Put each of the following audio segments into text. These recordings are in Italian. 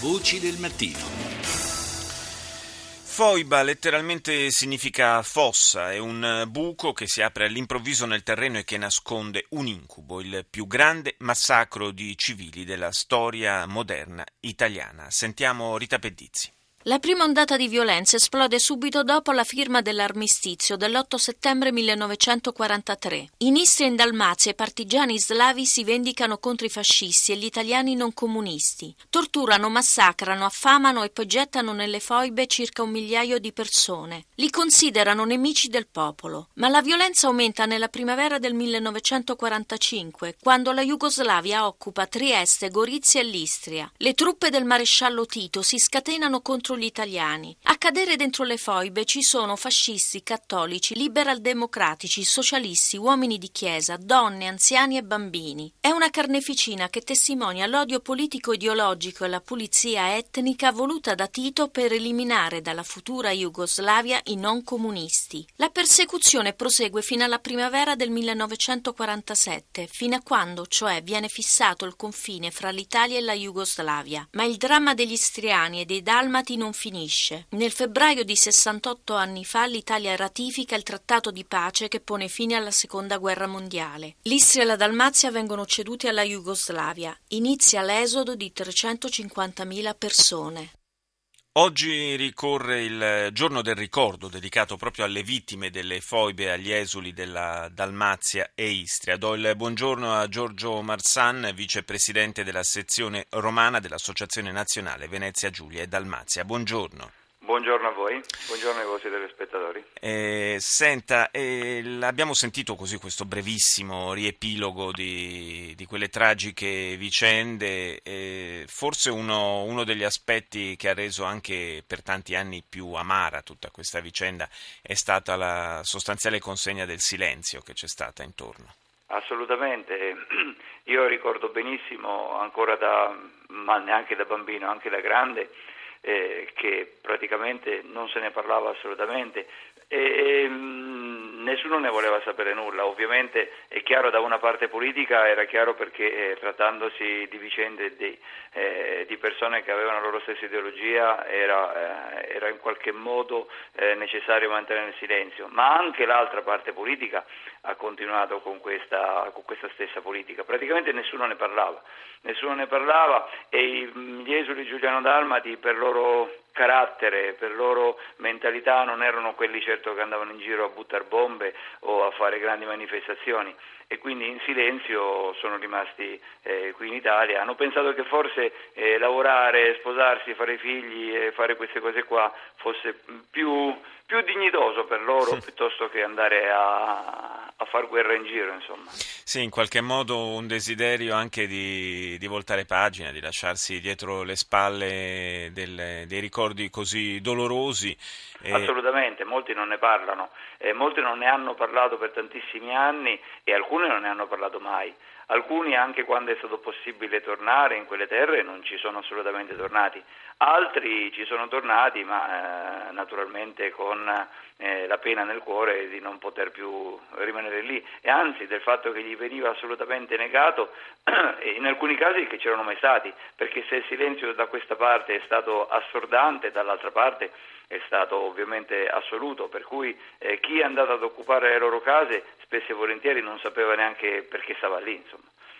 Voci del mattino. Foiba letteralmente significa fossa, è un buco che si apre all'improvviso nel terreno e che nasconde un incubo, il più grande massacro di civili della storia moderna italiana. Sentiamo Rita Pedizzi. La prima ondata di violenza esplode subito dopo la firma dell'armistizio dell'8 settembre 1943. In Istria e in Dalmazia i partigiani slavi si vendicano contro i fascisti e gli italiani non comunisti. Torturano, massacrano, affamano e poi gettano nelle foibe circa un migliaio di persone. Li considerano nemici del popolo. Ma la violenza aumenta nella primavera del 1945, quando la Jugoslavia occupa Trieste, Gorizia e l'Istria. Le truppe del maresciallo Tito si scatenano contro contro gli italiani. A cadere dentro le foibe ci sono fascisti, cattolici, liberal-democratici, socialisti, uomini di chiesa, donne, anziani e bambini. È una carneficina che testimonia l'odio politico-ideologico e la pulizia etnica voluta da Tito per eliminare dalla futura Jugoslavia i non comunisti. La persecuzione prosegue fino alla primavera del 1947, fino a quando, cioè, viene fissato il confine fra l'Italia e la Jugoslavia. Ma il dramma degli istriani e dei dalmati non finisce. Nel febbraio di 68 anni fa l'Italia ratifica il trattato di pace che pone fine alla seconda guerra mondiale. L'Istria e la Dalmazia vengono ceduti alla Jugoslavia. Inizia l'esodo di 350.000 persone. Oggi ricorre il giorno del ricordo dedicato proprio alle vittime delle foibe agli esuli della Dalmazia e Istria. Do il buongiorno a Giorgio Marsan, vicepresidente della sezione romana dell'Associazione Nazionale Venezia Giulia e Dalmazia. Buongiorno. Buongiorno a voi, buongiorno ai vostri telespettatori. Eh, senta, eh, abbiamo sentito così questo brevissimo riepilogo di, di quelle tragiche vicende, eh, forse uno, uno, degli aspetti che ha reso anche per tanti anni più amara tutta questa vicenda è stata la sostanziale consegna del silenzio che c'è stata intorno. Assolutamente, io ricordo benissimo ancora da, ma neanche da bambino, anche da grande, eh, che praticamente non se ne parlava assolutamente. E, e mh, nessuno ne voleva sapere nulla. Ovviamente è chiaro da una parte politica, era chiaro perché eh, trattandosi di vicende di, eh, di, persone che avevano la loro stessa ideologia era, eh, era in qualche modo eh, necessario mantenere il silenzio, ma anche l'altra parte politica ha continuato con questa, con questa stessa politica. Praticamente nessuno ne parlava, nessuno ne parlava e gli esuli Giuliano Dalmati per loro carattere, per loro mentalità non erano quelli certo che andavano in giro a buttare bombe o a fare grandi manifestazioni e quindi in silenzio sono rimasti eh, qui in Italia. Hanno pensato che forse eh, lavorare, sposarsi, fare figli e fare queste cose qua fosse più, più dignitoso per loro piuttosto che andare a, a far guerra in giro, insomma. Sì, in qualche modo un desiderio anche di, di voltare pagina, di lasciarsi dietro le spalle del, dei ricordi così dolorosi. Assolutamente, molti non ne parlano, eh, molti non ne hanno parlato per tantissimi anni e alcuni non ne hanno parlato mai. Alcuni anche quando è stato possibile tornare in quelle terre non ci sono assolutamente tornati, altri ci sono tornati ma eh, naturalmente con eh, la pena nel cuore di non poter più rimanere lì e anzi del fatto che gli veniva assolutamente negato in alcuni casi che c'erano mai stati, perché se il silenzio da questa parte è stato assordante, dall'altra parte è stato ovviamente assoluto, per cui eh, chi è andato ad occupare le loro case spesso e volentieri non sapeva neanche perché stava lì. Insomma.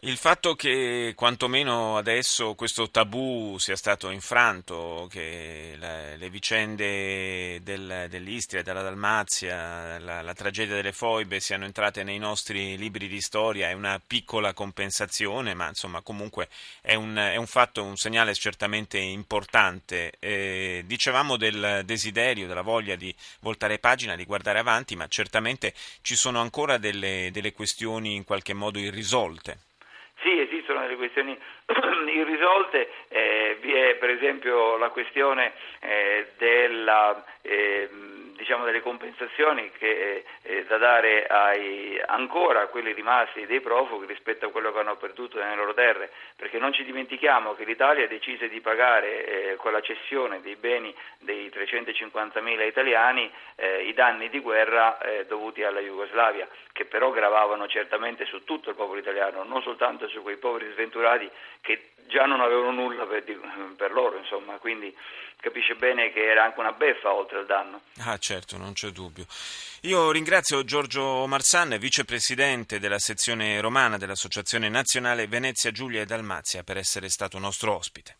Il fatto che quantomeno adesso questo tabù sia stato infranto, che la, le vicende del, dell'Istria, della Dalmazia, la, la, tragedia delle foibe siano entrate nei nostri libri di storia è una piccola compensazione, ma insomma comunque è un, è un fatto, un segnale certamente importante. Eh, dicevamo del desiderio, della voglia di voltare pagina, di guardare avanti, ma certamente ci sono ancora delle, delle questioni in qualche modo irrisolte. Sì, esistono delle questioni irrisolte, eh, vi è per esempio la questione eh, della, eh, diciamo, delle compensazioni che, eh, da dare ai, ancora a quelli rimasti dei profughi rispetto a quello che hanno perduto nelle loro terre, perché non ci dimentichiamo che l'Italia decise di pagare eh, con la cessione dei beni dei 350.000 italiani eh, i danni di guerra eh, dovuti alla Jugoslavia, che però gravavano certamente su tutto il popolo italiano, non soltanto su quei poveri sventurati che già non avevano nulla per, per loro, insomma, quindi capisce bene che era anche una beffa oltre al danno. Ah certo, non c'è dubbio. Io ringrazio Giorgio Marsan, vicepresidente della sezione romana dell'Associazione Nazionale Venezia Giulia e Dalmazia, per essere stato nostro ospite.